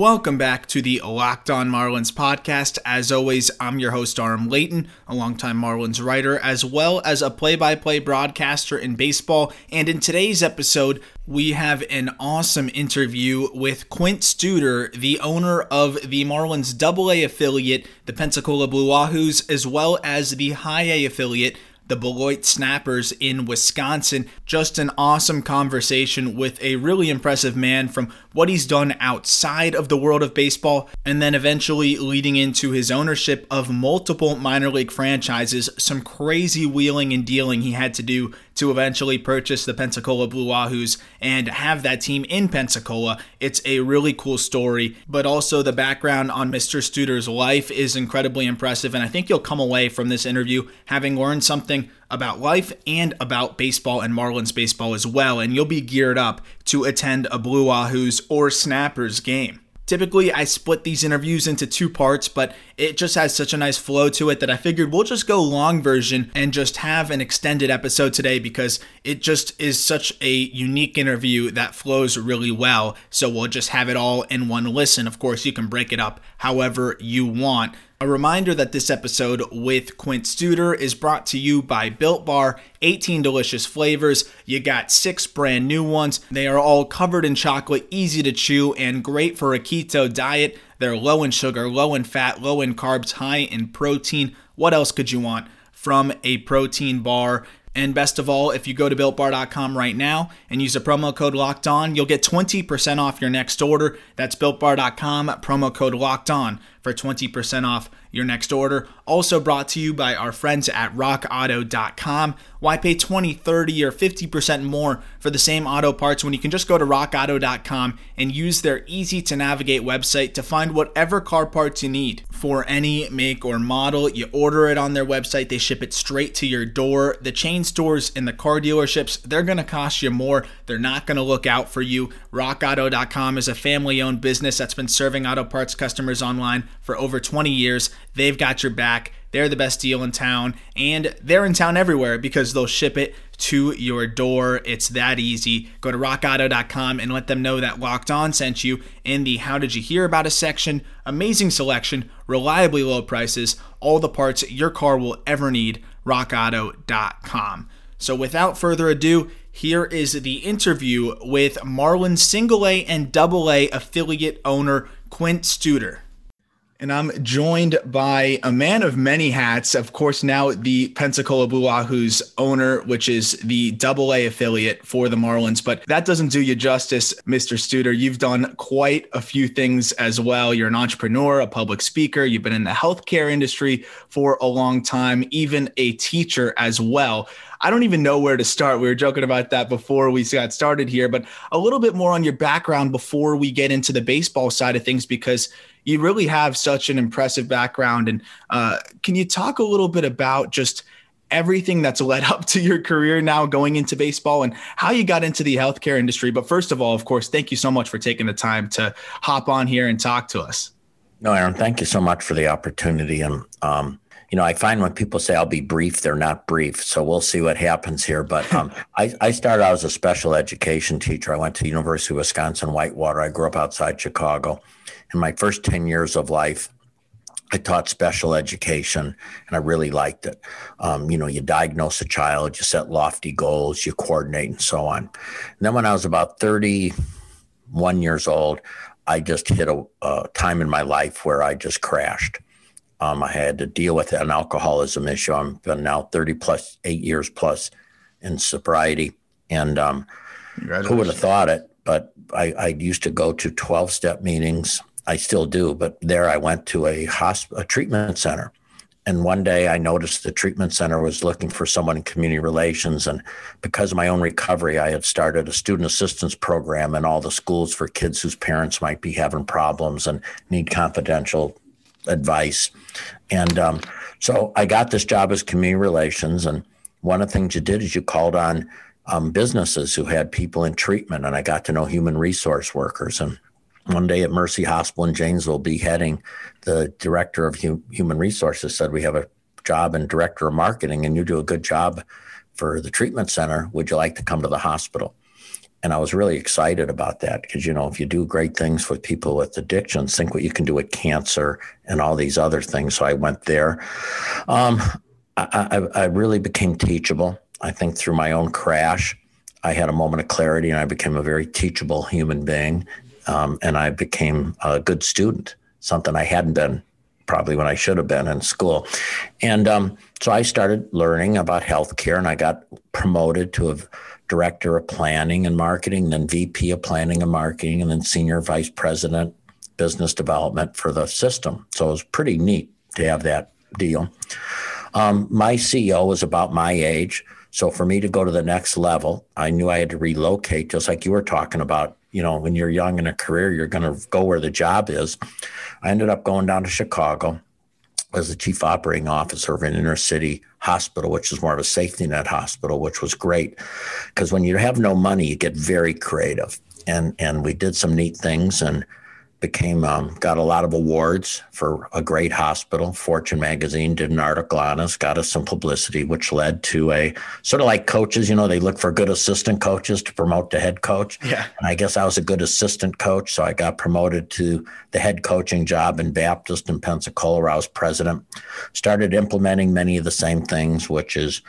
Welcome back to the Locked On Marlins podcast. As always, I'm your host, Aram Leighton, a longtime Marlins writer, as well as a play by play broadcaster in baseball. And in today's episode, we have an awesome interview with Quint Studer, the owner of the Marlins AA affiliate, the Pensacola Blue Wahoos, as well as the High A affiliate, the Beloit Snappers in Wisconsin. Just an awesome conversation with a really impressive man from what he's done outside of the world of baseball, and then eventually leading into his ownership of multiple minor league franchises. Some crazy wheeling and dealing he had to do to eventually purchase the Pensacola Blue Wahoos and have that team in Pensacola. It's a really cool story, but also the background on Mr. Studer's life is incredibly impressive, and I think you'll come away from this interview having learned something about life and about baseball and Marlins baseball as well, and you'll be geared up to attend a Blue Wahoos or Snappers game. Typically, I split these interviews into two parts, but it just has such a nice flow to it that I figured we'll just go long version and just have an extended episode today because it just is such a unique interview that flows really well. So we'll just have it all in one listen. Of course, you can break it up however you want. A reminder that this episode with Quint Studer is brought to you by Built Bar, 18 delicious flavors. You got six brand new ones. They are all covered in chocolate, easy to chew, and great for a keto diet. They're low in sugar, low in fat, low in carbs, high in protein. What else could you want from a protein bar? And best of all, if you go to builtbar.com right now and use the promo code locked on, you'll get 20% off your next order. That's builtbar.com, promo code locked on for 20% off your next order. Also brought to you by our friends at rockauto.com. Why pay 20, 30, or 50% more for the same auto parts when you can just go to rockauto.com and use their easy to navigate website to find whatever car parts you need for any make or model. You order it on their website, they ship it straight to your door. The chain stores and the car dealerships, they're going to cost you more. They're not going to look out for you. RockAuto.com is a family owned business that's been serving auto parts customers online for over 20 years. They've got your back. They're the best deal in town, and they're in town everywhere because they'll ship it to your door. It's that easy. Go to rockauto.com and let them know that Locked On sent you in the How Did You Hear About Us section. Amazing selection, reliably low prices, all the parts your car will ever need. RockAuto.com. So without further ado, here is the interview with Marlins single A and double A affiliate owner Quint Studer. And I'm joined by a man of many hats. Of course, now the Pensacola Blue Wahoos owner, which is the double A affiliate for the Marlins. But that doesn't do you justice, Mr. Studer. You've done quite a few things as well. You're an entrepreneur, a public speaker. You've been in the healthcare industry for a long time, even a teacher as well. I don't even know where to start. We were joking about that before we got started here, but a little bit more on your background before we get into the baseball side of things, because you really have such an impressive background. And uh, can you talk a little bit about just everything that's led up to your career now going into baseball and how you got into the healthcare industry? But first of all, of course, thank you so much for taking the time to hop on here and talk to us. No, Aaron, thank you so much for the opportunity. And, um, you know, I find when people say I'll be brief, they're not brief. So we'll see what happens here. But um, I, I, started out as a special education teacher. I went to University of Wisconsin Whitewater. I grew up outside Chicago in my first 10 years of life, I taught special education and I really liked it. Um, you know, you diagnose a child, you set lofty goals, you coordinate, and so on. And then when I was about 31 years old, I just hit a, a time in my life where I just crashed. Um, I had to deal with an alcoholism issue. I'm been now 30 plus, eight years plus in sobriety. And um, who would have thought it? But I, I used to go to 12 step meetings I still do, but there I went to a hospital, a treatment center. And one day I noticed the treatment center was looking for someone in community relations. And because of my own recovery, I had started a student assistance program in all the schools for kids whose parents might be having problems and need confidential advice. And um, so I got this job as community relations. And one of the things you did is you called on um, businesses who had people in treatment, and I got to know human resource workers. And one day at Mercy Hospital in Janesville, beheading the director of human resources said, "We have a job in director of marketing, and you do a good job for the treatment center. Would you like to come to the hospital?" And I was really excited about that because, you know, if you do great things with people with addictions, think what you can do with cancer and all these other things. So I went there. Um, I, I, I really became teachable. I think through my own crash, I had a moment of clarity and I became a very teachable human being. Um, and I became a good student, something I hadn't been probably when I should have been in school. And um, so I started learning about healthcare and I got promoted to a director of planning and marketing, then VP of planning and marketing, and then senior vice president business development for the system. So it was pretty neat to have that deal. Um, my CEO was about my age. So for me to go to the next level, I knew I had to relocate, just like you were talking about. You know, when you're young in a career, you're going to go where the job is. I ended up going down to Chicago as the chief operating officer of an inner city hospital, which is more of a safety net hospital, which was great because when you have no money, you get very creative. And and we did some neat things and became um, got a lot of awards for a great hospital. Fortune magazine did an article on us, got us some publicity, which led to a sort of like coaches. You know, they look for good assistant coaches to promote to head coach. Yeah, and I guess I was a good assistant coach, so I got promoted to the head coaching job in Baptist in Pensacola, where I was president. Started implementing many of the same things, which is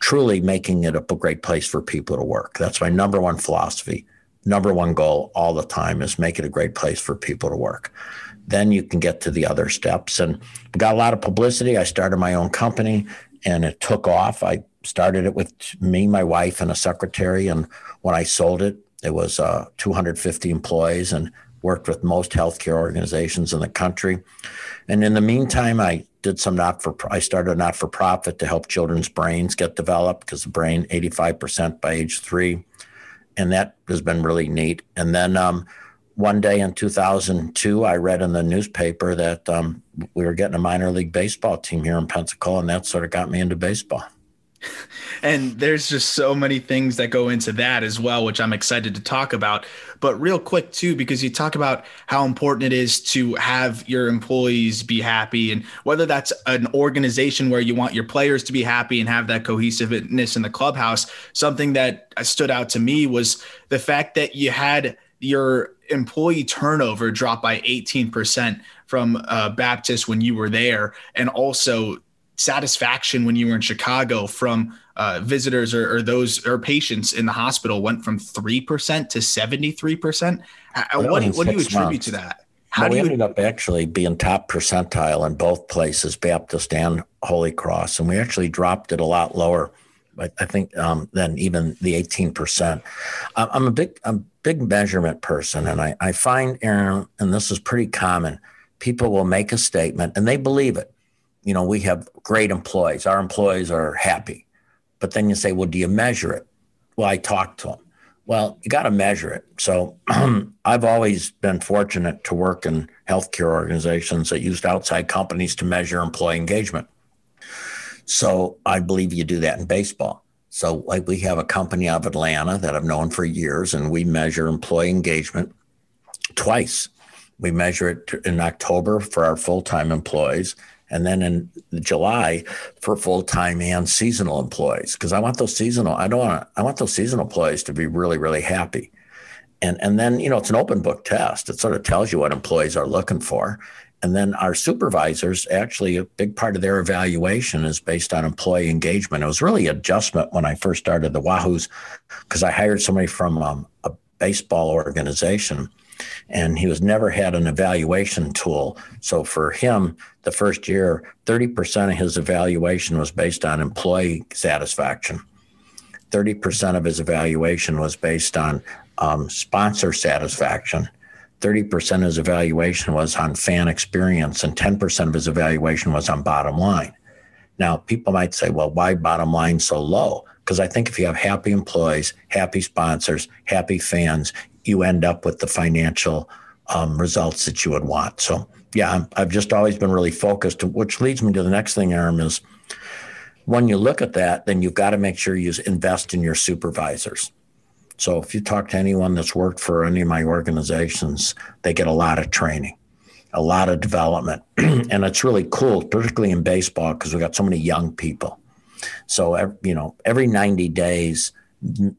truly making it a great place for people to work. That's my number one philosophy number one goal all the time is make it a great place for people to work. Then you can get to the other steps. And got a lot of publicity. I started my own company and it took off. I started it with me, my wife, and a secretary. And when I sold it, it was uh, 250 employees and worked with most healthcare organizations in the country. And in the meantime, I did some not for I started a not for profit to help children's brains get developed because the brain 85% by age three and that has been really neat. And then um, one day in 2002, I read in the newspaper that um, we were getting a minor league baseball team here in Pensacola, and that sort of got me into baseball. And there's just so many things that go into that as well, which I'm excited to talk about. But real quick, too, because you talk about how important it is to have your employees be happy, and whether that's an organization where you want your players to be happy and have that cohesiveness in the clubhouse. Something that stood out to me was the fact that you had your employee turnover drop by 18% from uh, Baptist when you were there, and also satisfaction when you were in Chicago from uh, visitors or, or, those or patients in the hospital went from three percent to seventy three percent. What, what do you attribute months. to that? How well, do you we ended up actually being top percentile in both places, Baptist and Holy Cross, and we actually dropped it a lot lower. I think um, than even the eighteen percent. I'm a big, I'm a big measurement person, and I, I find, Aaron, and this is pretty common. People will make a statement and they believe it you know, we have great employees. Our employees are happy. But then you say, well, do you measure it? Well, I talk to them. Well, you got to measure it. So I've always been fortunate to work in healthcare organizations that used outside companies to measure employee engagement. So I believe you do that in baseball. So like we have a company out of Atlanta that I've known for years, and we measure employee engagement twice. We measure it in October for our full-time employees, and then in July for full time and seasonal employees because I want those seasonal. I don't want. I want those seasonal employees to be really really happy. And and then you know it's an open book test. It sort of tells you what employees are looking for. And then our supervisors actually a big part of their evaluation is based on employee engagement. It was really adjustment when I first started the Wahoos because I hired somebody from um, a baseball organization and he was never had an evaluation tool. So for him, the first year, 30% of his evaluation was based on employee satisfaction. 30% of his evaluation was based on um, sponsor satisfaction. 30% of his evaluation was on fan experience, and 10% of his evaluation was on bottom line. Now, people might say, well, why bottom line so low? Because I think if you have happy employees, happy sponsors, happy fans, you end up with the financial um, results that you would want. So, yeah, i have just always been really focused, which leads me to the next thing, Aram, is when you look at that, then you've got to make sure you invest in your supervisors. So if you talk to anyone that's worked for any of my organizations, they get a lot of training, a lot of development. and it's really cool, particularly in baseball, because we got so many young people. So, you know, every 90 days,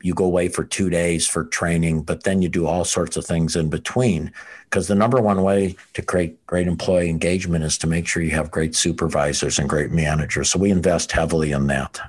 you go away for two days for training, but then you do all sorts of things in between. Because the number one way to create great employee engagement is to make sure you have great supervisors and great managers. So we invest heavily in that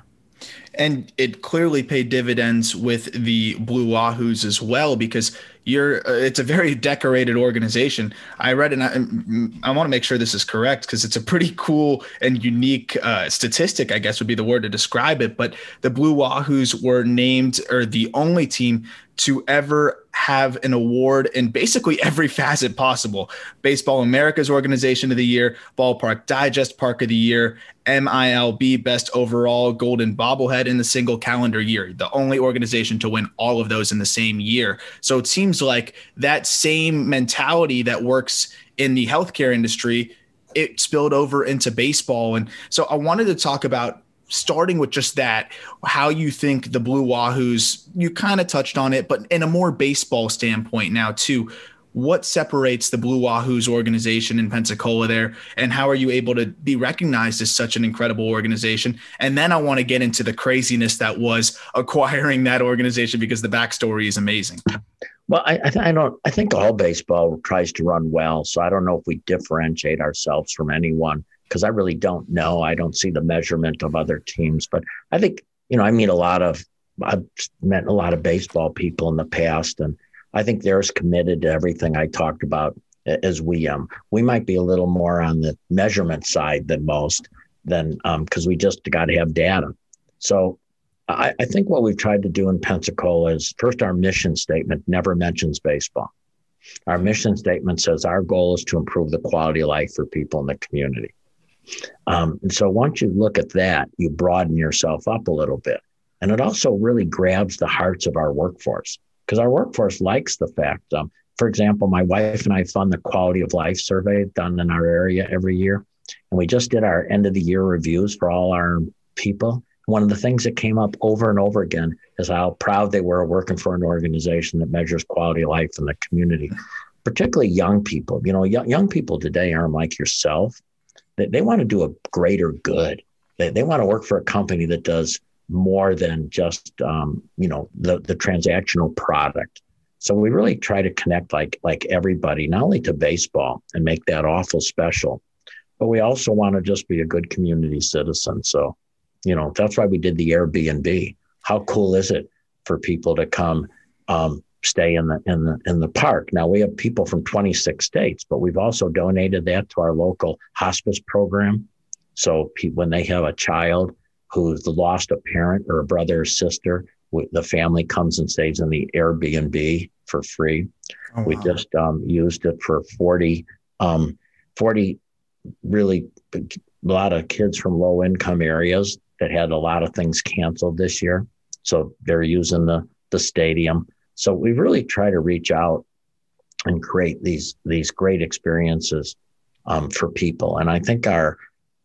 and it clearly paid dividends with the Blue Wahoos as well because you're uh, it's a very decorated organization. I read and I, mm, I want to make sure this is correct because it's a pretty cool and unique uh, statistic, I guess would be the word to describe it. But the Blue Wahoos were named or the only team to ever have an award in basically every facet possible. Baseball America's Organization of the Year, Ballpark Digest Park of the Year, MILB Best Overall Golden Bobblehead in the single calendar year. The only organization to win all of those in the same year. So it seems like that same mentality that works in the healthcare industry it spilled over into baseball and so i wanted to talk about starting with just that, how you think the Blue Wahoos, you kind of touched on it, but in a more baseball standpoint now, too, what separates the Blue Wahoos organization in Pensacola there, and how are you able to be recognized as such an incredible organization? And then I want to get into the craziness that was acquiring that organization because the backstory is amazing. Well, I, I, th- I, don't. I think all baseball tries to run well, so I don't know if we differentiate ourselves from anyone because I really don't know. I don't see the measurement of other teams, but I think you know I meet a lot of I've met a lot of baseball people in the past, and I think they're as committed to everything I talked about as we am. We might be a little more on the measurement side than most, than because um, we just got to have data. So I, I think what we've tried to do in Pensacola is first our mission statement never mentions baseball. Our mission statement says our goal is to improve the quality of life for people in the community. Um, and so once you look at that, you broaden yourself up a little bit. And it also really grabs the hearts of our workforce because our workforce likes the fact, um, for example, my wife and I fund the quality of life survey done in our area every year. And we just did our end of the year reviews for all our people. One of the things that came up over and over again is how proud they were working for an organization that measures quality of life in the community, particularly young people. You know, young, young people today aren't like yourself they, they want to do a greater good. They, they want to work for a company that does more than just um, you know the the transactional product. So we really try to connect like like everybody, not only to baseball and make that awful special, but we also want to just be a good community citizen. So, you know, that's why we did the Airbnb. How cool is it for people to come um, stay in the in the in the park. Now we have people from 26 states, but we've also donated that to our local hospice program. So when they have a child who's lost a parent or a brother or sister, the family comes and stays in the Airbnb for free. Oh, wow. We just um, used it for 40, um, 40 really a lot of kids from low income areas that had a lot of things canceled this year. So they're using the the stadium. So we really try to reach out and create these these great experiences um, for people, and I think our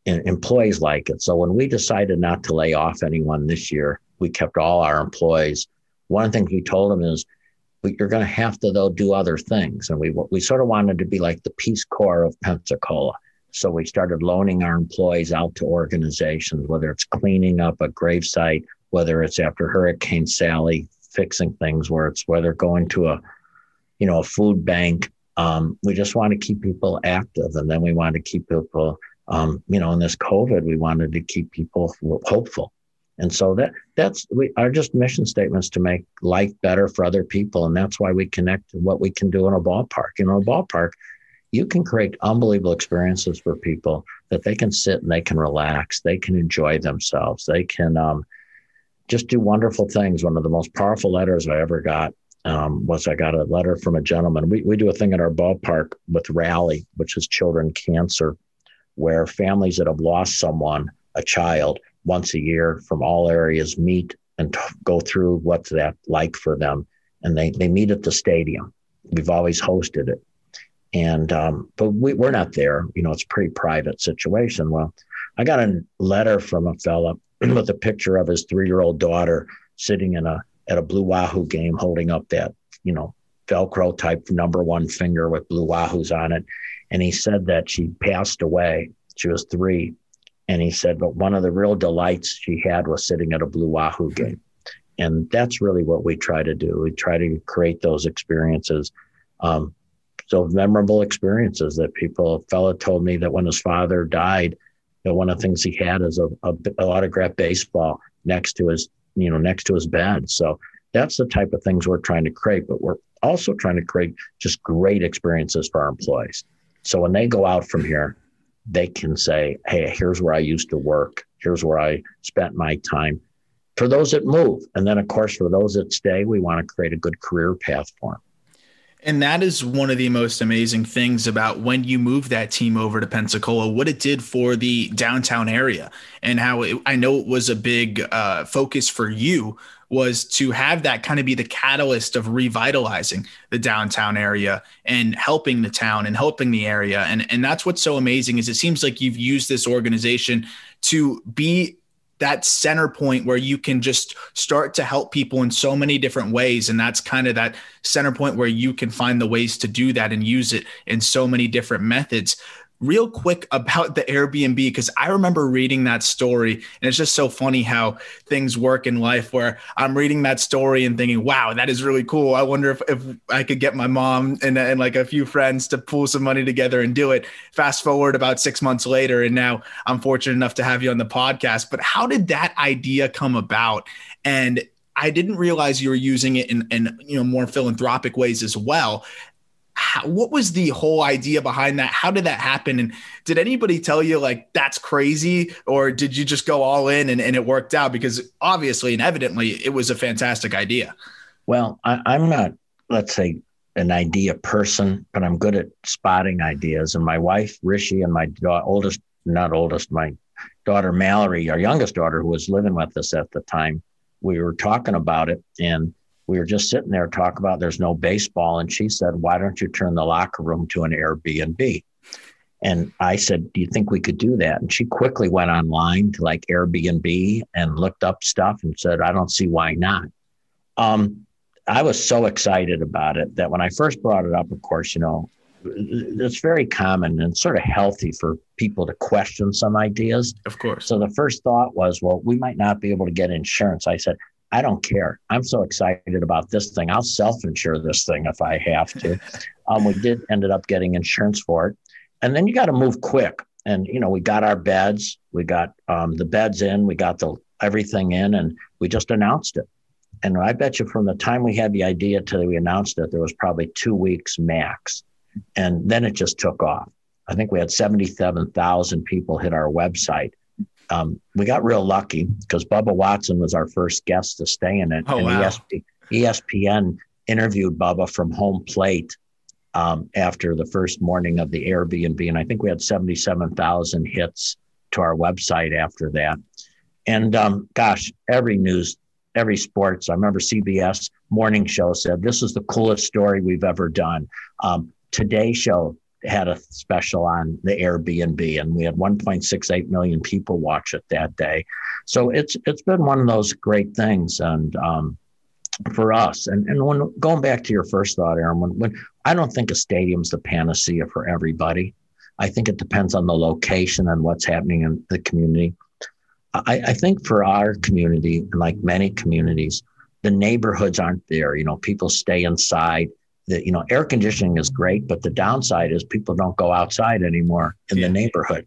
employees like it. So when we decided not to lay off anyone this year, we kept all our employees. One of the things we told them is, you're going to have to though do other things, and we we sort of wanted to be like the Peace Corps of Pensacola. So we started loaning our employees out to organizations, whether it's cleaning up a gravesite, whether it's after Hurricane Sally, fixing things where it's whether going to a you know a food bank um, we just want to keep people active. And then we want to keep people um, you know in this covid we wanted to keep people hopeful. And so that that's we are just mission statements to make life better for other people. And that's why we connect what we can do in a ballpark. You know a ballpark you can create unbelievable experiences for people that they can sit and they can relax. They can enjoy themselves. They can um, just do wonderful things. One of the most powerful letters I ever got um, was I got a letter from a gentleman. We, we do a thing at our ballpark with Rally, which is children cancer, where families that have lost someone, a child, once a year from all areas meet and t- go through what's that like for them. And they, they meet at the stadium. We've always hosted it. And, um, but we, we're not there. You know, it's pretty private situation. Well, I got a letter from a fella with a picture of his three year old daughter sitting in a at a Blue Wahoo game, holding up that you know Velcro type number one finger with Blue Wahoos on it, and he said that she passed away. She was three, and he said, but one of the real delights she had was sitting at a Blue Wahoo game. And that's really what we try to do. We try to create those experiences. Um, so memorable experiences that people, a fellow told me that when his father died, know, one of the things he had is a, a, a autographed baseball next to his, you know, next to his bed. So that's the type of things we're trying to create, but we're also trying to create just great experiences for our employees. So when they go out from here, they can say, Hey, here's where I used to work. Here's where I spent my time. For those that move. And then, of course, for those that stay, we want to create a good career path for them. And that is one of the most amazing things about when you move that team over to Pensacola, what it did for the downtown area, and how it, I know it was a big uh, focus for you was to have that kind of be the catalyst of revitalizing the downtown area and helping the town and helping the area. And, and that's what's so amazing is it seems like you've used this organization to be that center point where you can just start to help people in so many different ways. And that's kind of that center point where you can find the ways to do that and use it in so many different methods real quick about the Airbnb because I remember reading that story and it's just so funny how things work in life where I'm reading that story and thinking, wow, that is really cool. I wonder if, if I could get my mom and, and like a few friends to pull some money together and do it. Fast forward about six months later, and now I'm fortunate enough to have you on the podcast. But how did that idea come about? And I didn't realize you were using it in, in you know more philanthropic ways as well how, what was the whole idea behind that? How did that happen? And did anybody tell you like that's crazy, or did you just go all in and, and it worked out? Because obviously and evidently it was a fantastic idea. Well, I, I'm not, let's say, an idea person, but I'm good at spotting ideas. And my wife, Rishy, and my da- oldest, not oldest, my daughter, Mallory, our youngest daughter, who was living with us at the time, we were talking about it. And we were just sitting there talking about there's no baseball. And she said, Why don't you turn the locker room to an Airbnb? And I said, Do you think we could do that? And she quickly went online to like Airbnb and looked up stuff and said, I don't see why not. Um, I was so excited about it that when I first brought it up, of course, you know, it's very common and sort of healthy for people to question some ideas. Of course. So the first thought was, well, we might not be able to get insurance. I said, I don't care. I'm so excited about this thing. I'll self-insure this thing if I have to. Um, we did ended up getting insurance for it, and then you got to move quick. And you know, we got our beds, we got um, the beds in, we got the everything in, and we just announced it. And I bet you from the time we had the idea till we announced it, there was probably two weeks max, and then it just took off. I think we had seventy-seven thousand people hit our website um, we got real lucky because Bubba Watson was our first guest to stay in it. Oh, and wow. ESP, ESPN interviewed Bubba from home plate um, after the first morning of the Airbnb. And I think we had 77,000 hits to our website after that. And um, gosh, every news, every sports, I remember CBS morning show said, This is the coolest story we've ever done. Um, Today Show had a special on the Airbnb, and we had 1.68 million people watch it that day. So it's it's been one of those great things, and um, for us. And and when going back to your first thought, Aaron, when, when I don't think a stadium's the panacea for everybody. I think it depends on the location and what's happening in the community. I, I think for our community, and like many communities, the neighborhoods aren't there. You know, people stay inside the you know air conditioning is great but the downside is people don't go outside anymore in yeah. the neighborhood.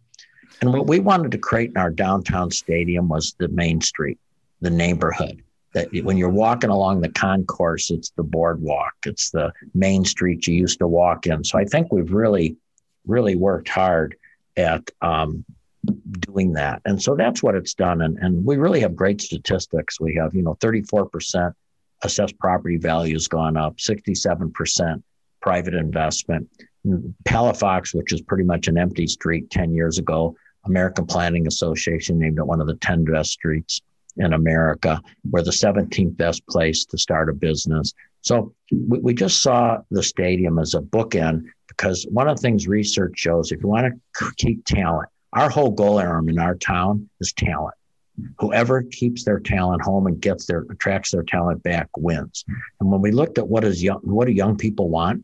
And what we wanted to create in our downtown stadium was the main street the neighborhood. That when you're walking along the concourse it's the boardwalk it's the main street you used to walk in. So i think we've really really worked hard at um, doing that. And so that's what it's done. And, and we really have great statistics. We have you know 34% assessed property value has gone up 67% private investment. Palafox, which is pretty much an empty street 10 years ago, American Planning Association named it one of the 10 best streets in America. We're the 17th best place to start a business. So we, we just saw the stadium as a bookend because one of the things research shows if you want to keep talent, our whole goal, Aaron, in our town is talent Whoever keeps their talent home and gets their attracts their talent back wins. And when we looked at what is young, what do young people want?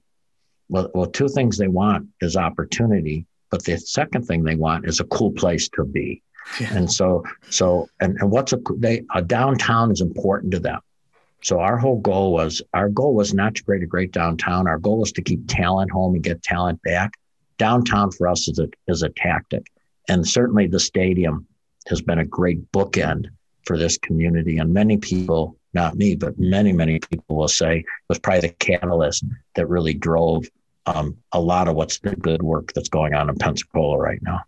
Well, well, two things they want is opportunity, but the second thing they want is a cool place to be. Yeah. And so, so, and, and what's a, they, a downtown is important to them. So our whole goal was, our goal was not to create a great downtown. Our goal was to keep talent home and get talent back. Downtown for us is a, is a tactic. And certainly the stadium has been a great bookend for this community. And many people, not me, but many, many people will say it was probably the catalyst that really drove um, a lot of what's the good work that's going on in Pensacola right now.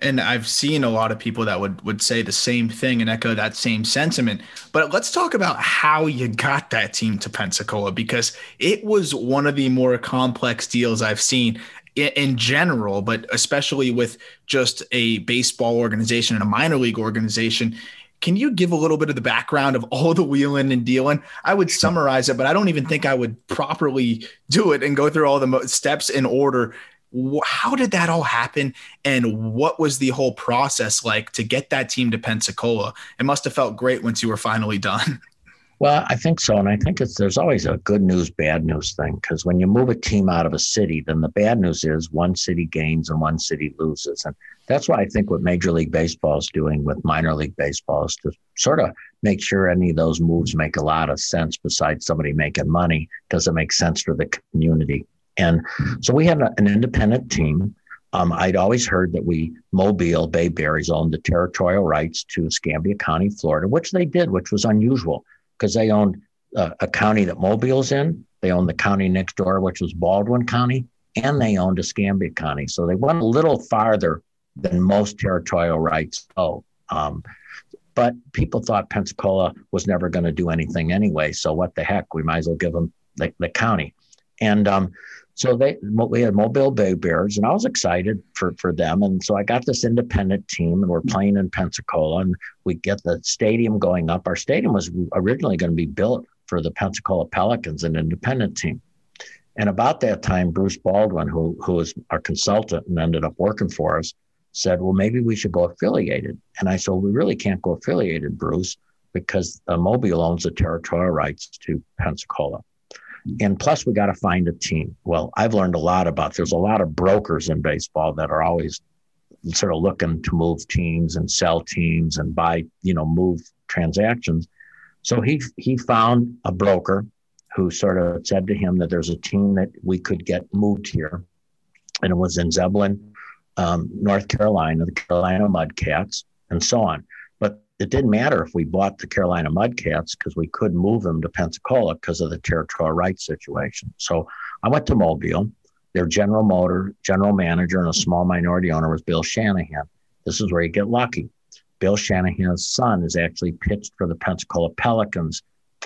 And I've seen a lot of people that would would say the same thing and echo that same sentiment. But let's talk about how you got that team to Pensacola because it was one of the more complex deals I've seen in general, but especially with just a baseball organization and a minor league organization. Can you give a little bit of the background of all the wheeling and dealing? I would summarize it, but I don't even think I would properly do it and go through all the steps in order. How did that all happen? And what was the whole process like to get that team to Pensacola? It must have felt great once you were finally done. Well, I think so, and I think it's there's always a good news, bad news thing because when you move a team out of a city, then the bad news is one city gains and one city loses, and that's why I think what Major League Baseball is doing with minor league baseball is to sort of make sure any of those moves make a lot of sense. Besides somebody making money, does it make sense for the community? And so we have an independent team. Um, I'd always heard that we Mobile Bay Bears owned the territorial rights to Escambia County, Florida, which they did, which was unusual because they owned uh, a county that Mobile's in. They owned the county next door, which was Baldwin County, and they owned Escambia County. So they went a little farther than most territorial rights go. Um, but people thought Pensacola was never going to do anything anyway. So what the heck? We might as well give them the, the county. And um, so they we had Mobile Bay Bears, and I was excited for for them. And so I got this independent team, and we're playing in Pensacola, and we get the stadium going up. Our stadium was originally going to be built for the Pensacola Pelicans, an independent team. And about that time, Bruce Baldwin, who who was our consultant and ended up working for us, said, "Well, maybe we should go affiliated." And I said, "We really can't go affiliated, Bruce, because uh, Mobile owns the territorial rights to Pensacola." And plus, we got to find a team. Well, I've learned a lot about. There's a lot of brokers in baseball that are always sort of looking to move teams and sell teams and buy, you know, move transactions. So he he found a broker who sort of said to him that there's a team that we could get moved here, and it was in Zebulon, um, North Carolina, the Carolina Mudcats, and so on it didn't matter if we bought the Carolina Mudcats because we couldn't move them to Pensacola because of the territorial rights situation. So I went to Mobile. Their general motor, general manager, and a small minority owner was Bill Shanahan. This is where you get lucky. Bill Shanahan's son is actually pitched for the Pensacola Pelicans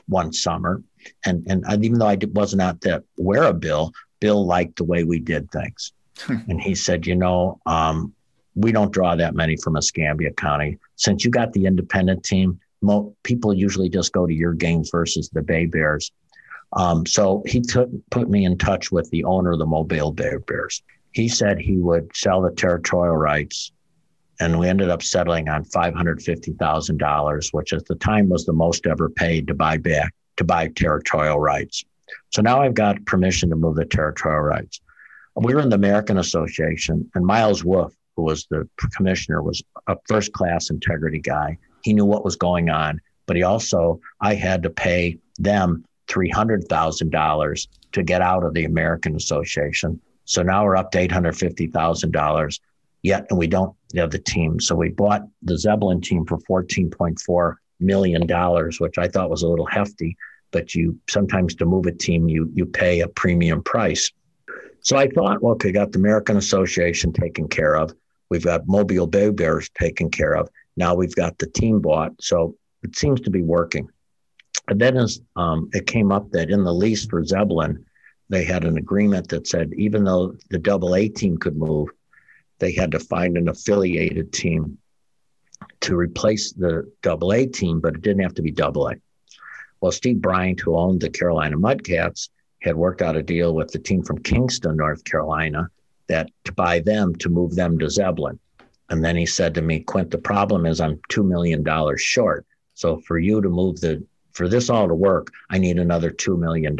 one summer. And, and even though I wasn't out there aware of Bill, Bill liked the way we did things. and he said, you know, um, we don't draw that many from Escambia County. Since you got the independent team, mo- people usually just go to your games versus the Bay Bears. Um, so he took put me in touch with the owner of the Mobile Bay Bears. He said he would sell the territorial rights, and we ended up settling on five hundred fifty thousand dollars, which at the time was the most ever paid to buy back to buy territorial rights. So now I've got permission to move the territorial rights. We were in the American Association, and Miles Wolff who was the commissioner, was a first class integrity guy. He knew what was going on, but he also, I had to pay them $300,000 to get out of the American Association. So now we're up to $850,000 yet, and we don't have the team. So we bought the Zebulon team for $14.4 million, which I thought was a little hefty, but you sometimes to move a team, you, you pay a premium price. So I thought, well, okay, got the American Association taken care of. We've got Mobile Bay Bears taken care of. Now we've got the team bought. So it seems to be working. And then as um, it came up that in the lease for Zebulon, they had an agreement that said even though the double A team could move, they had to find an affiliated team to replace the double A team, but it didn't have to be double A. Well, Steve Bryant, who owned the Carolina Mudcats, had worked out a deal with the team from Kinston, North Carolina, that to buy them to move them to Zebulon. And then he said to me, Quint, the problem is I'm $2 million short. So for you to move the, for this all to work, I need another $2 million.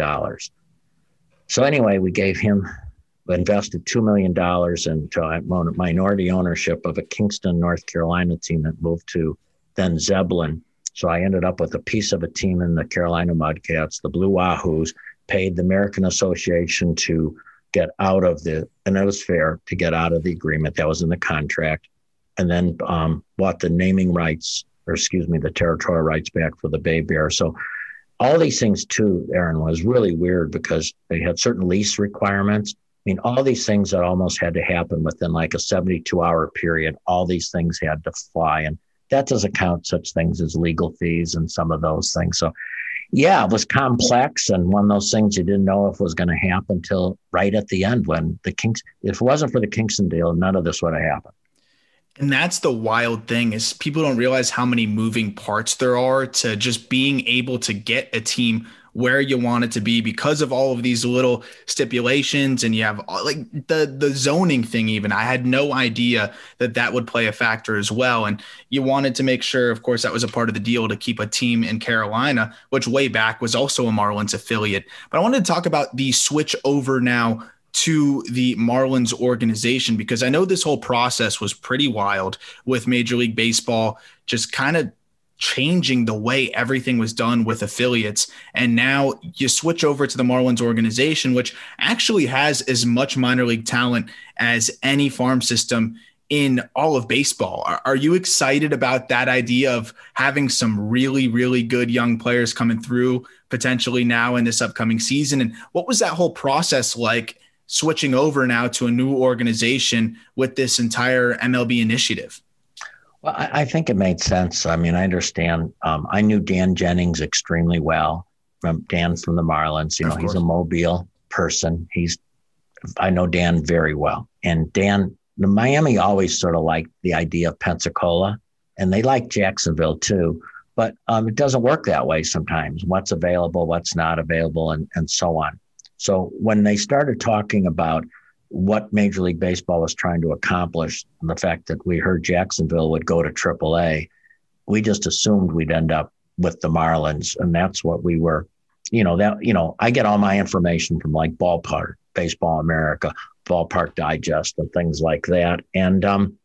So anyway, we gave him, invested $2 million into minority ownership of a Kinston, North Carolina team that moved to then Zebulon. So I ended up with a piece of a team in the Carolina Mudcats, the Blue Wahoos, paid the American Association to get out of the, and it was fair to get out of the agreement that was in the contract, and then um, bought the naming rights, or excuse me, the territorial rights back for the Bay Bear. So all these things too, Aaron, was really weird because they had certain lease requirements. I mean, all these things that almost had to happen within like a 72 hour period, all these things had to fly. And that doesn't count such things as legal fees and some of those things. So yeah, it was complex and one of those things you didn't know if was going to happen until right at the end when the Kings, if it wasn't for the Kinston deal, none of this would have happened. And that's the wild thing is people don't realize how many moving parts there are to just being able to get a team where you want it to be because of all of these little stipulations and you have like the the zoning thing even. I had no idea that that would play a factor as well. And you wanted to make sure of course that was a part of the deal to keep a team in carolina which way back was also a marlins affiliate. But i wanted to talk about the switch over now to the Marlins organization because I know this whole process was pretty wild with Major League Baseball just kind of changing the way everything was done with affiliates. And now you switch over to the Marlins organization, which actually has as much minor league talent as any farm system in all of baseball. Are, are, you excited about that idea of having some really, really good young players coming through potentially now in this upcoming season? And what was that whole process like switching over now to a new organization with this entire MLB initiative? Well, I, I, think it made sense. I mean, I understand. Um, I knew Dan Jennings extremely well from Dan from the Marlins. You know, he's a Mobile person. He's, I know Dan very well. And Dan, the Miami always sort of liked the idea of Pensacola, and they like Jacksonville too. But um, it doesn't work that way sometimes. What's available, what's not available, and and so on. So when they started talking about what Major League Baseball was trying to accomplish, and the fact that we heard Jacksonville would go to AAA, we just assumed we'd end up with the Marlins, and that's what we were. You know that you know I get all my information from like Ballpark, Baseball America, Ballpark Digest, and things like that, and um,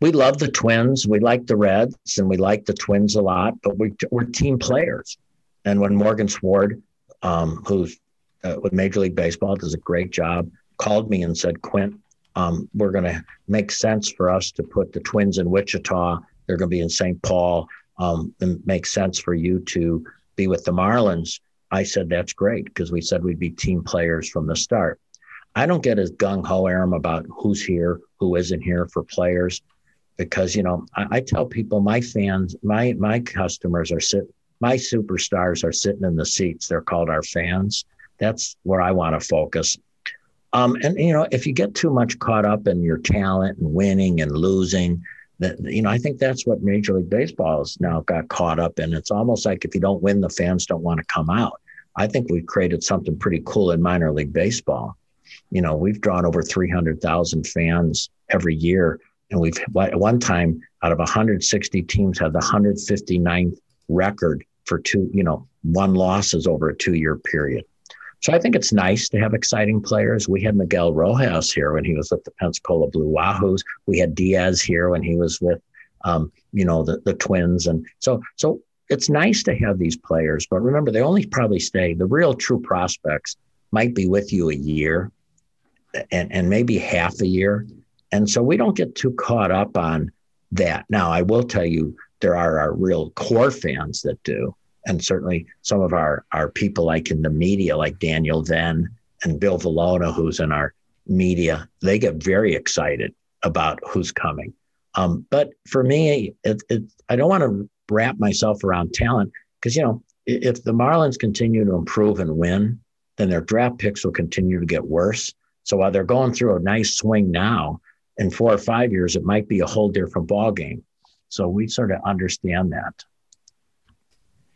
we love the Twins. We like the Reds, and we like the Twins a lot, but we, we're team players. And when Morgan Sword, um, who's uh, with Major League Baseball, does a great job called me and said, Quint, um, we're going to make sense for us to put the Twins in Wichita. They're going to be in St. Paul. Um, it makes sense for you to be with the Marlins. I said, that's great because we said we'd be team players from the start. I don't get as gung ho, Aram, about who's here, who isn't here for players, because you know I, I tell people my fans, my my customers are sitting, my superstars are sitting in the seats. They're called our fans. That's where I want to focus. Um, and you know, if you get too much caught up in your talent and winning and losing, that you know, I think that's what Major League Baseball has now got caught up in. It's almost like if you don't win, the fans don't want to come out. I think we've created something pretty cool in minor league baseball. You know, we've drawn over 300,000 fans every year. And we've at one time out of 160 teams had the 159th record for two, you know, one losses over a two year period. So I think it's nice to have exciting players. We had Miguel Rojas here when he was with the Pensacola Blue Wahoos. We had Diaz here when he was with, um, you know, the, the Twins. And so, so it's nice to have these players. But remember, they only probably stay. The real true prospects might be with you a year, and and maybe half a year. And so we don't get too caught up on that. Now, I will tell you, there are our real core fans that do and certainly some of our our people like in the media, like Daniel Venn and Bill Vilona, who's in our media, they get very excited about who's coming. Um, but for me, it, it, I don't want to wrap myself around talent because you know if the Marlins continue to improve and win, then their draft picks will continue to get worse. So while they're going through a nice swing now, in four or five years, it might be a whole different ball game. So we sort of understand that.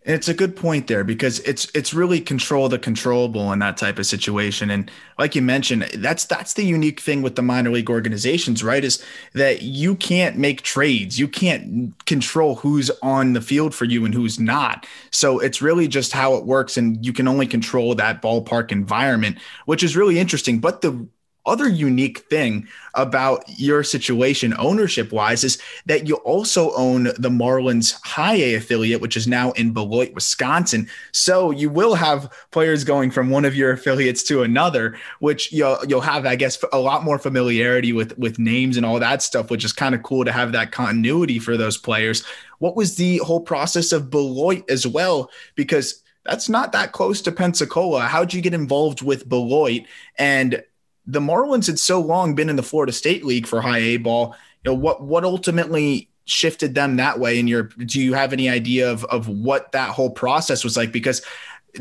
It's a good point there because it's it's really control the controllable in that type of situation. And like you mentioned, that's that's the unique thing with the minor league organizations, right? Is that you can't make trades. You can't control who's on the field for you and who's not. So it's really just how it works. And you can only control that ballpark environment, which is really interesting. But the other unique thing about your situation ownership wise is that you also own the Marlins high A affiliate, which is now in Beloit, Wisconsin. So you will have players going from one of your affiliates to another, which you'll, you'll have, I guess, a lot more familiarity with, with names and all that stuff, which is kind of cool to have that continuity for those players. What was the whole process of Beloit as well? Because that's not that close to Pensacola. How'd you get involved with Beloit? And the Marlins had so long been in the Florida State League for high A ball. You know what what ultimately shifted them that way? And your do you have any idea of of what that whole process was like? Because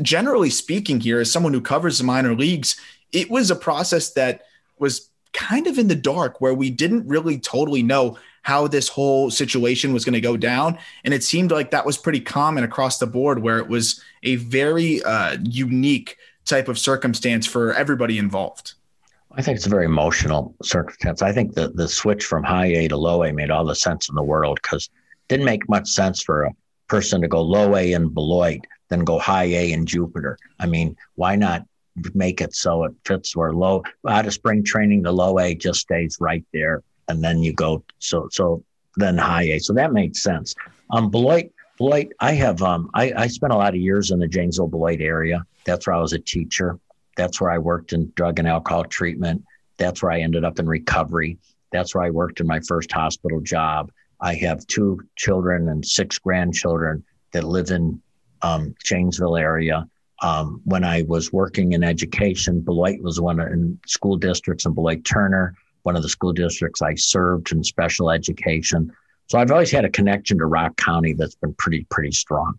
generally speaking, here as someone who covers the minor leagues, it was a process that was kind of in the dark where we didn't really totally know how this whole situation was going to go down. And it seemed like that was pretty common across the board, where it was a very uh, unique type of circumstance for everybody involved. I think it's a very emotional circumstance. I think that the switch from high A to low A made all the sense in the world because didn't make much sense for a person to go low A in Beloit, then go high A in Jupiter. I mean, why not make it so it fits where low out of spring training, the low A just stays right there, and then you go so so then high A. So that makes sense. Um, Beloit, Beloit, I have um, I, I spent a lot of years in the Janesville Beloit area. That's where I was a teacher. That's where I worked in drug and alcohol treatment. That's where I ended up in recovery. That's where I worked in my first hospital job. I have two children and six grandchildren that live in um, Janesville area. Um, when I was working in education, Beloit was one of, in school districts in Beloit Turner, one of the school districts I served in special education. So I've always had a connection to Rock County that's been pretty, pretty strong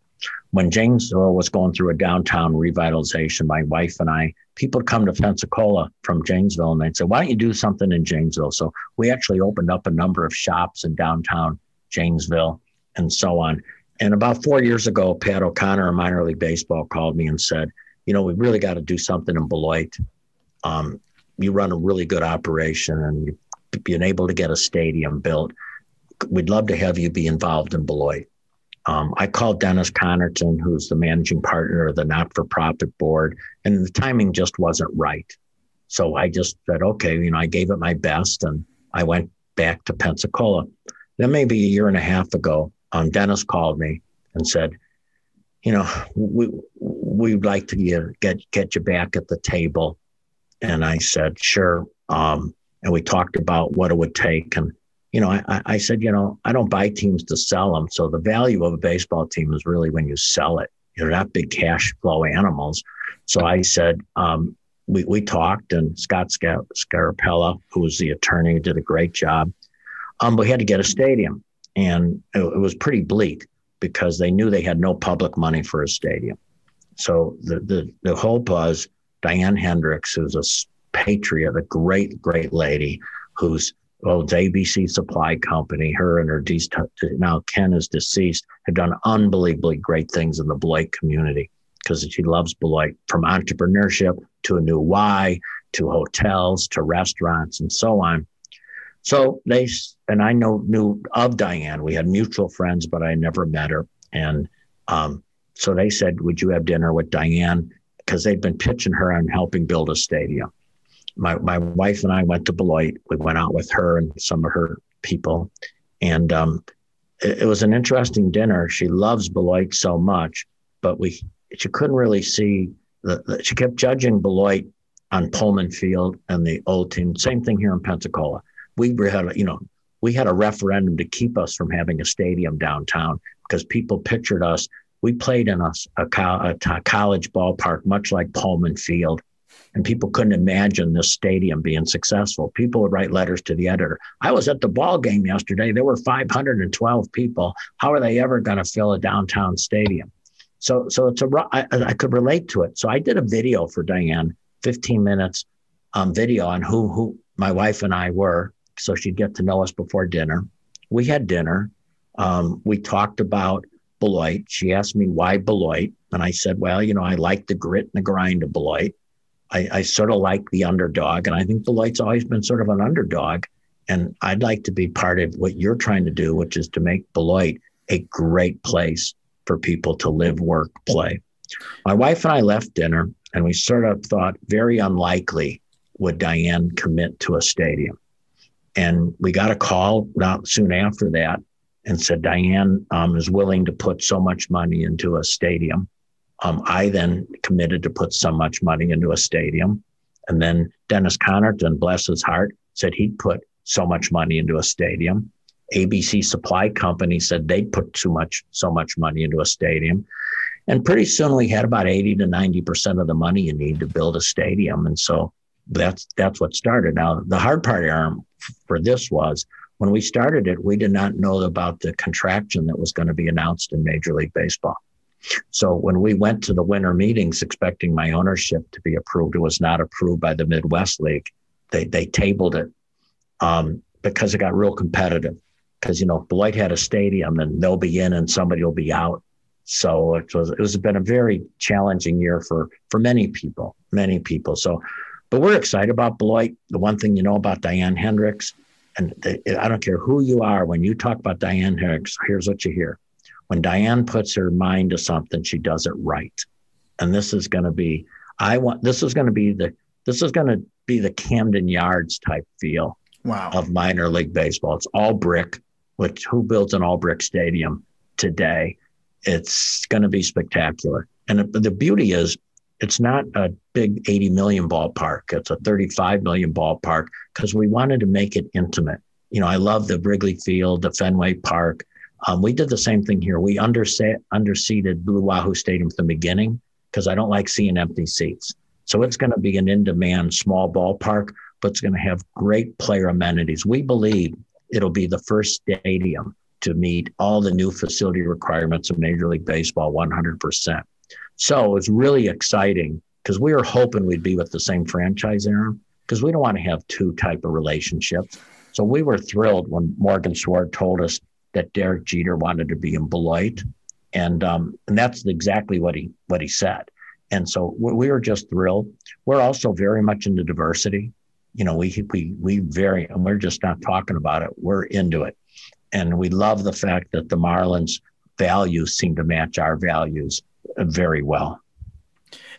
when Janesville was going through a downtown revitalization, my wife and I, people would come to Pensacola from Janesville and they'd say, why don't you do something in Janesville? So we actually opened up a number of shops in downtown Janesville and so on. And about four years ago, Pat O'Connor minor league baseball called me and said, you know, we really got to do something in Beloit. Um, you run a really good operation and you've been able to get a stadium built. We'd love to have you be involved in Beloit. Um, I called Dennis Conerton, who's the managing partner of the not for profit board, and the timing just wasn't right. So I just said, okay, you know, I gave it my best and I went back to Pensacola. Then, maybe a year and a half ago, um, Dennis called me and said, you know, we, we'd like to get, get, get you back at the table. And I said, sure. Um, and we talked about what it would take. And you know, I, I said, you know, I don't buy teams to sell them. So the value of a baseball team is really when you sell it. You're not big cash flow animals. So I said, um, we, we talked, and Scott Scarapella, who was the attorney, did a great job. Um, but we had to get a stadium, and it, it was pretty bleak because they knew they had no public money for a stadium. So the the, the hope was Diane Hendricks, who's a patriot, a great, great lady, who's well, it's ABC Supply Company. Her and her de- now Ken is deceased. Have done unbelievably great things in the Beloit community because she loves Beloit, from entrepreneurship to a new Y to hotels to restaurants and so on. So they and I know knew of Diane. We had mutual friends, but I never met her. And um, so they said, "Would you have dinner with Diane?" Because they'd been pitching her on helping build a stadium my, my wife and I went to Beloit. We went out with her and some of her people. And um, it, it, was an interesting dinner. She loves Beloit so much, but we she couldn't really see the, the she kept judging Beloit on Pohlman Field and the old team. Same thing here in Pensacola. We had you know we had a referendum to keep us from having a stadium downtown because people pictured us. We played in a, a, a college ballpark, much like Pohlman Field and people couldn't imagine this stadium being successful. People would write letters to the editor. I was at the ball game yesterday. There were 512 people. How are they ever going to fill a downtown stadium? So, so it's a I, I could relate to it. So I did a video for Diane, 15 minutes um, video on who who my wife and I were, so she'd get to know us before dinner. We had dinner. Um, we talked about Beloit. She asked me why Beloit. And I said, well, you know, I like the grit and the grind of Beloit. I, I sort of like the underdog. And I think Beloit's always been sort of an underdog. And I'd like to be part of what you're trying to do, which is to make Beloit a great place for people to live, work, play. My wife and I left dinner and we sort of thought very unlikely would Diane commit to a stadium. And we got a call not soon after that and said Diane um, is willing to put so much money into a stadium. Um, I then committed to put so much money into a stadium. And then Dennis Conerton, bless his heart, said he'd put so much money into a stadium. ABC Supply Company said they'd put too much, so much money into a stadium. And pretty soon we had about 80 to 90% of the money you need to build a stadium. And so that's that's what started. Now the hard part Aaron, for this was when we started it, we did not know about the contraction that was going to be announced in Major League Baseball. So when we went to the winter meetings expecting my ownership to be approved, it was not approved by the Midwest League. They they tabled it um, because it got real competitive. Because you know Beloit had a stadium and they'll be in and somebody will be out. So it was it was been a very challenging year for for many people, many people. So but we're excited about Beloit. The one thing you know about Diane Hendricks, and I don't care who you are, when you talk about Diane Hendricks, here's what you hear. When Diane puts her mind to something, she does it right. And this is going to be, I want, this is going to be the, this is going to be the Camden Yards type feel wow. of minor league baseball. It's all brick, which who builds an all brick stadium today? It's going to be spectacular. And the beauty is it's not a big 80 million ballpark. It's a 35 million ballpark because we wanted to make it intimate. You know, I love the Wrigley Field, the Fenway Park. Um, we did the same thing here. We underset, underseated Blue Wahoo Stadium from the beginning because I don't like seeing empty seats. So it's going to be an in demand small ballpark, but it's going to have great player amenities. We believe it'll be the first stadium to meet all the new facility requirements of Major League Baseball 100%. So it's really exciting because we were hoping we'd be with the same franchise Aaron because we don't want to have two type of relationships. So we were thrilled when Morgan Sword told us that Derek Jeter wanted to be in Beloit, and um, and that's exactly what he what he said. And so we were just thrilled. We're also very much into diversity. You know, we we we very and we're just not talking about it. We're into it, and we love the fact that the Marlins values seem to match our values very well.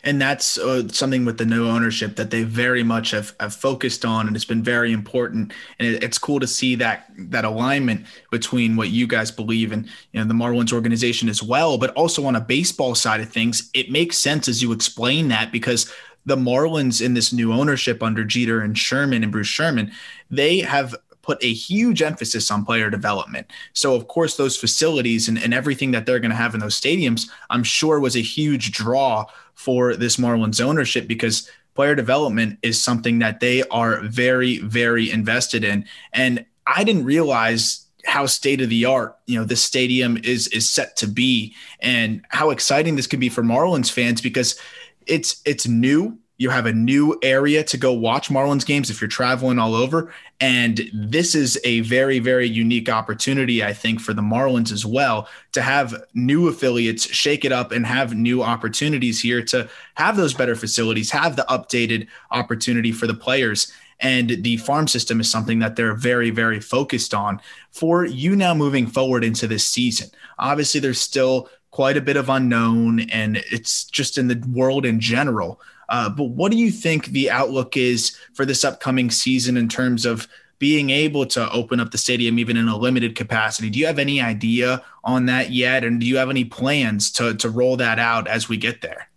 And that's uh, something with the new ownership that they very much have, have focused on, and it's been very important. And it, it's cool to see that that alignment between what you guys believe in, you know, the Marlins organization as well, but also on a baseball side of things. It makes sense as you explain that because the Marlins in this new ownership under Jeter and Sherman and Bruce Sherman, they have put a huge emphasis on player development. So, of course, those facilities and, and everything that they're going to have in those stadiums, I'm sure was a huge draw for this Marlins ownership because player development is something that they are very, very invested in. And I didn't realize how state of the art you know this stadium is is set to be and how exciting this could be for Marlins fans because it's it's new you have a new area to go watch Marlins games if you're traveling all over. And this is a very, very unique opportunity, I think, for the Marlins as well to have new affiliates shake it up and have new opportunities here to have those better facilities, have the updated opportunity for the players. And the farm system is something that they're very, very focused on for you now moving forward into this season. Obviously, there's still quite a bit of unknown, and it's just in the world in general. Uh, but what do you think the outlook is for this upcoming season in terms of being able to open up the stadium even in a limited capacity? Do you have any idea on that yet? And do you have any plans to, to roll that out as we get there?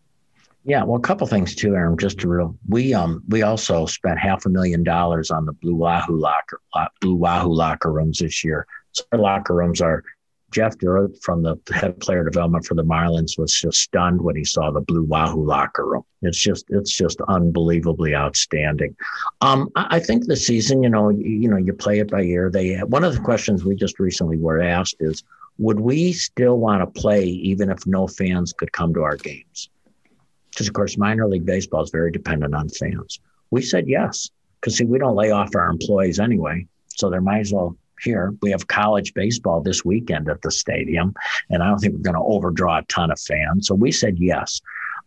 Yeah, well, a couple things too, Aaron. Just to real, we um we also spent half a million dollars on the Blue Wahoo locker Blue Wahoo locker rooms this year. So our locker rooms are Jeff Durrett from the head player development for the Marlins was just stunned when he saw the Blue Wahoo locker room. It's just it's just unbelievably outstanding. Um, I think the season, you know, you, you know, you play it by ear. They one of the questions we just recently were asked is, would we still want to play even if no fans could come to our games? Because of course, minor league baseball is very dependent on fans. We said yes because see, we don't lay off our employees anyway, so there might as well here. We have college baseball this weekend at the stadium, and I don't think we're going to overdraw a ton of fans. So we said yes.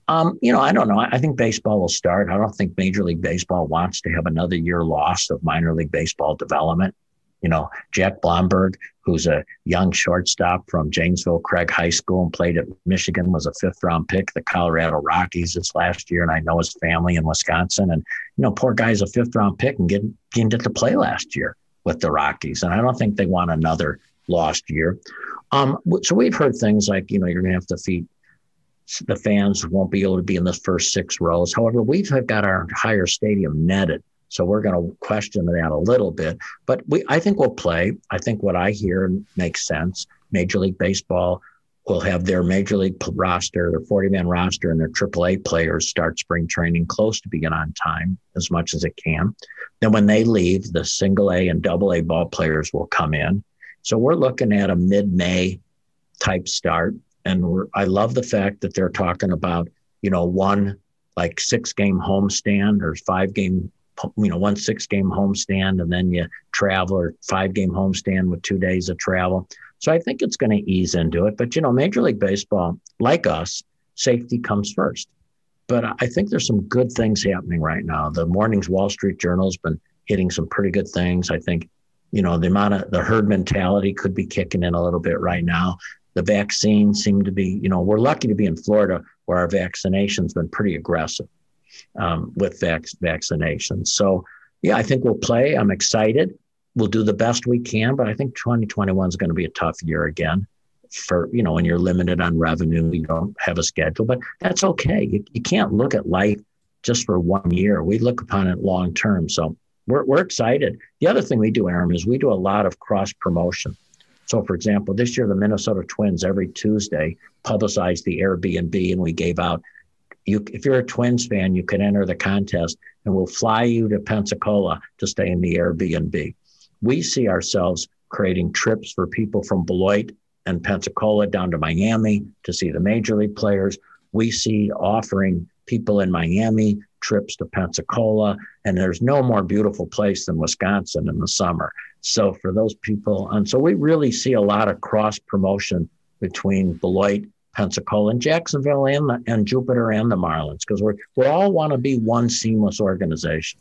Um, you know, I don't know. I think baseball will start. I don't think Major League Baseball wants to have another year lost of minor league baseball development. You know, Jack Blomgren, who's a young shortstop from Janesville Craig High School and played at Michigan, was a fifth round pick, the Colorado Rockies this last year. And I know his family in Wisconsin. And, you know, poor guy's a fifth round pick and get, didn't get to play last year with the Rockies. And I don't think they want another lost year. Um, so we've heard things like, you know, you're going to have to feed the fans won't be able to be in the first six rows. However, we've got our entire stadium netted so we're going to question that a little bit, but we I think we'll play. I think what I hear makes sense. Major League Baseball will have their major league roster, their 40 man roster, and their AAA players start spring training close to being on time as much as it can. Then when they leave, the single A and double A ball players will come in. So we're looking at a mid May type start. And I love the fact that they're talking about, you know, one like six game homestand or five game you know one six game homestand and then you travel or five game homestand with two days of travel so i think it's going to ease into it but you know major league baseball like us safety comes first but i think there's some good things happening right now the morning's wall street journal has been hitting some pretty good things i think you know the amount of the herd mentality could be kicking in a little bit right now the vaccines seem to be you know we're lucky to be in florida where our vaccination's been pretty aggressive um, with vac- vaccinations. So, yeah, I think we'll play. I'm excited. We'll do the best we can, but I think 2021 is going to be a tough year again. For you know, when you're limited on revenue, you don't have a schedule, but that's okay. You, you can't look at life just for one year. We look upon it long term. So we're, we're excited. The other thing we do, Aaron, is we do a lot of cross promotion. So, for example, this year the Minnesota Twins every Tuesday publicized the Airbnb, and we gave out you if you're a Twins fan, you can enter the contest and we'll fly you to Pensacola to stay in the Airbnb. We see ourselves creating trips for people from Beloit and Pensacola down to Miami to see the major league players. We see offering people in Miami trips to Pensacola, and there's no more beautiful place than Wisconsin in the summer. So for those people, and so we really see a lot of cross promotion between Beloit Pensacola and Jacksonville and, the, and Jupiter and the Marlins because we're we all want to be one seamless organization.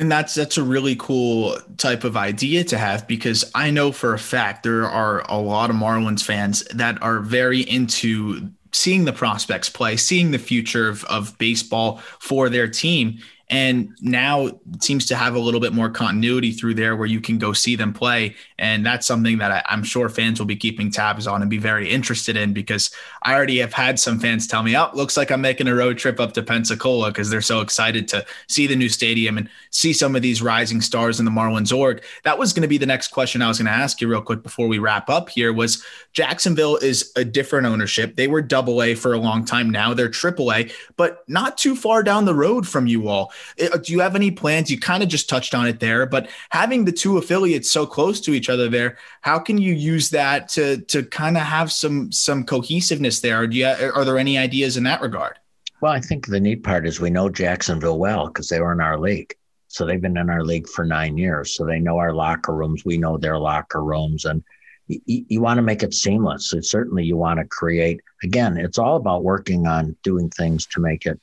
And that's that's a really cool type of idea to have because I know for a fact there are a lot of Marlins fans that are very into seeing the prospects play, seeing the future of, of baseball for their team and now it seems to have a little bit more continuity through there where you can go see them play. And that's something that I, am sure fans will be keeping tabs on and be very interested in because i already have had some fans tell me oh looks like i'm making a road trip up to pensacola because they're so excited to see the new stadium and see some of these rising stars in the marlins org. That was going to be the next question i was going to ask you real quick before we wrap up here was jacksonville is a different ownership. They were double a for a long time. Now they're triple a but not too far down the road from you all Uh, do you have any plans? You kind of just touched on it there, but having the two affiliates so close to each other there, how can you use that to to kind of have some some cohesiveness there? do you uh, are there any ideas in that regard? Well, I think the neat part is we know Jacksonville well because they were in our league. So they've been in our league for nine years. So they know our locker rooms. We know their locker rooms. And you, you want to make it seamless. So certainly you want to create, again, it's all about working on doing things to make it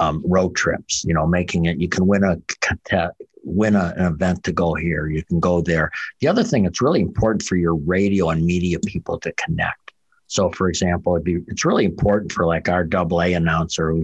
um, road trips. You know, making it you can win a win a, an event to go here. You can go there. The other thing, it's really important for your radio and media people to connect. So, for example, it'd be it's really important for like our double A announcer,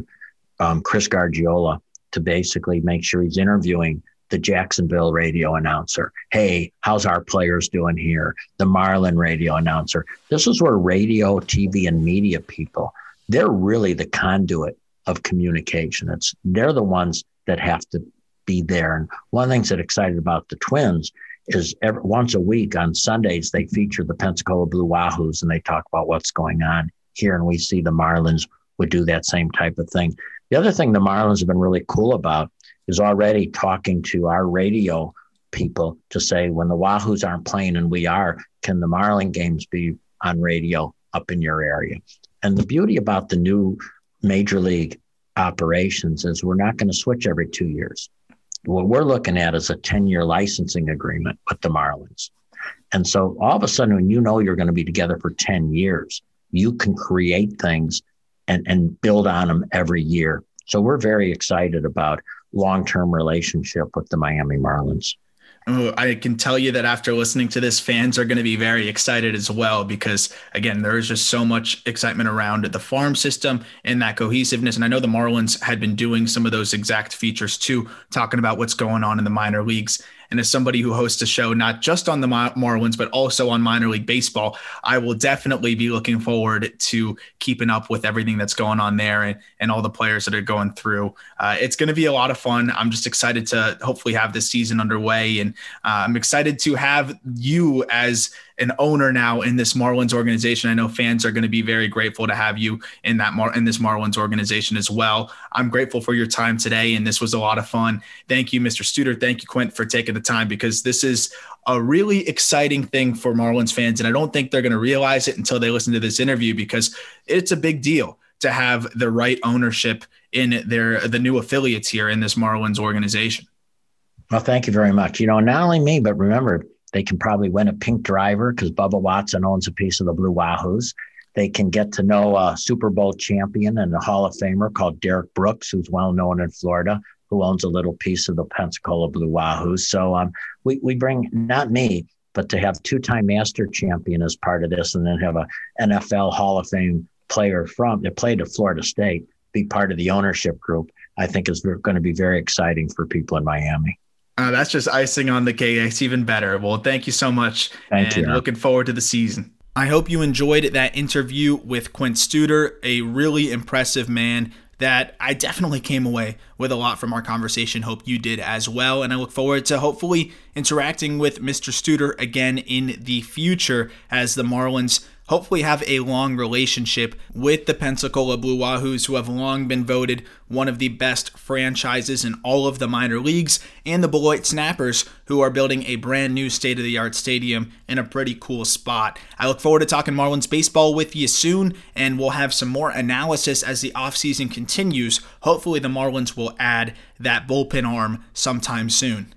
um, Chris Gargiola, to basically make sure he's interviewing the Jacksonville radio announcer. Hey, how's our players doing here? The Marlin radio announcer. This is where radio, TV, and media people, they're really the conduit of communication. It's they're the ones that have to be there. And one of the things that excited about the Twins is every, once a week on Sundays they feature the Pensacola Blue Wahoos and they talk about what's going on here. And we see the Marlins would do that same type of thing. The other thing the Marlins have been really cool about is already talking to our radio people to say when the Wahoos aren't playing and we are, can the Marlin games be on radio up in your area? And the beauty about the new major league operations is we're not going to switch every two years. What we're looking at is a 10 year licensing agreement with the Marlins. And so all of a sudden, when you know you're going to be together for 10 years, you can create things and, and build on them every year. So we're very excited about long-term relationship with the Miami Marlins. Oh, I can tell you that after listening to this, fans are going to be very excited as well because, again, there is just so much excitement around the farm system and that cohesiveness. And I know the Marlins had been doing some of those exact features too, talking about what's going on in the minor leagues. And as somebody who hosts a show not just on the Marlins, but also on minor league baseball, I will definitely be looking forward to keeping up with everything that's going on there and, and all the players that are going through. Uh, it's going to be a lot of fun. I'm just excited to hopefully have this season underway. And uh, I'm excited to have you as an owner now in this Marlins organization. I know fans are going to be very grateful to have you in that Mar- in this Marlins organization as well. I'm grateful for your time today, and this was a lot of fun. Thank you, Mr. Studer. Thank you, Quint, for taking the time because this is a really exciting thing for Marlins fans, and I don't think they're going to realize it until they listen to this interview because it's a big deal to have the right ownership in their the new affiliates here in this Marlins organization. Well, thank you very much. You know, not only me, but remember, they can probably win a pink driver because Bubba Watson owns a piece of the Blue Wahoos. They can get to know a Super Bowl champion and a Hall of Famer called Derrick Brooks, who's well known in Florida, who owns a little piece of the Pensacola Blue Wahoos. So um, we, we bring not me, but to have two-time master champion as part of this, and then have a NFL Hall of Fame player from that played at Florida State be part of the ownership group, I think is going to be very exciting for people in Miami. Uh, that's just icing on the cake. It's even better. Well, thank you so much. Thank and you. Looking forward to the season. I hope you enjoyed that interview with Quint Studer, a really impressive man that I definitely came away with a lot from our conversation. Hope you did as well. And I look forward to hopefully interacting with Mr. Studer again in the future as the Marlins hopefully have a long relationship with the Pensacola Blue Wahoos, who have long been voted one of the best franchises in all of the minor leagues, and the Beloit Snappers, who are building a brand new state of the art stadium in a pretty cool spot. I look forward to talking Marlins baseball with you soon, and we'll have some more analysis as the offseason continues. Hopefully, the Marlins will add that bullpen arm sometime soon.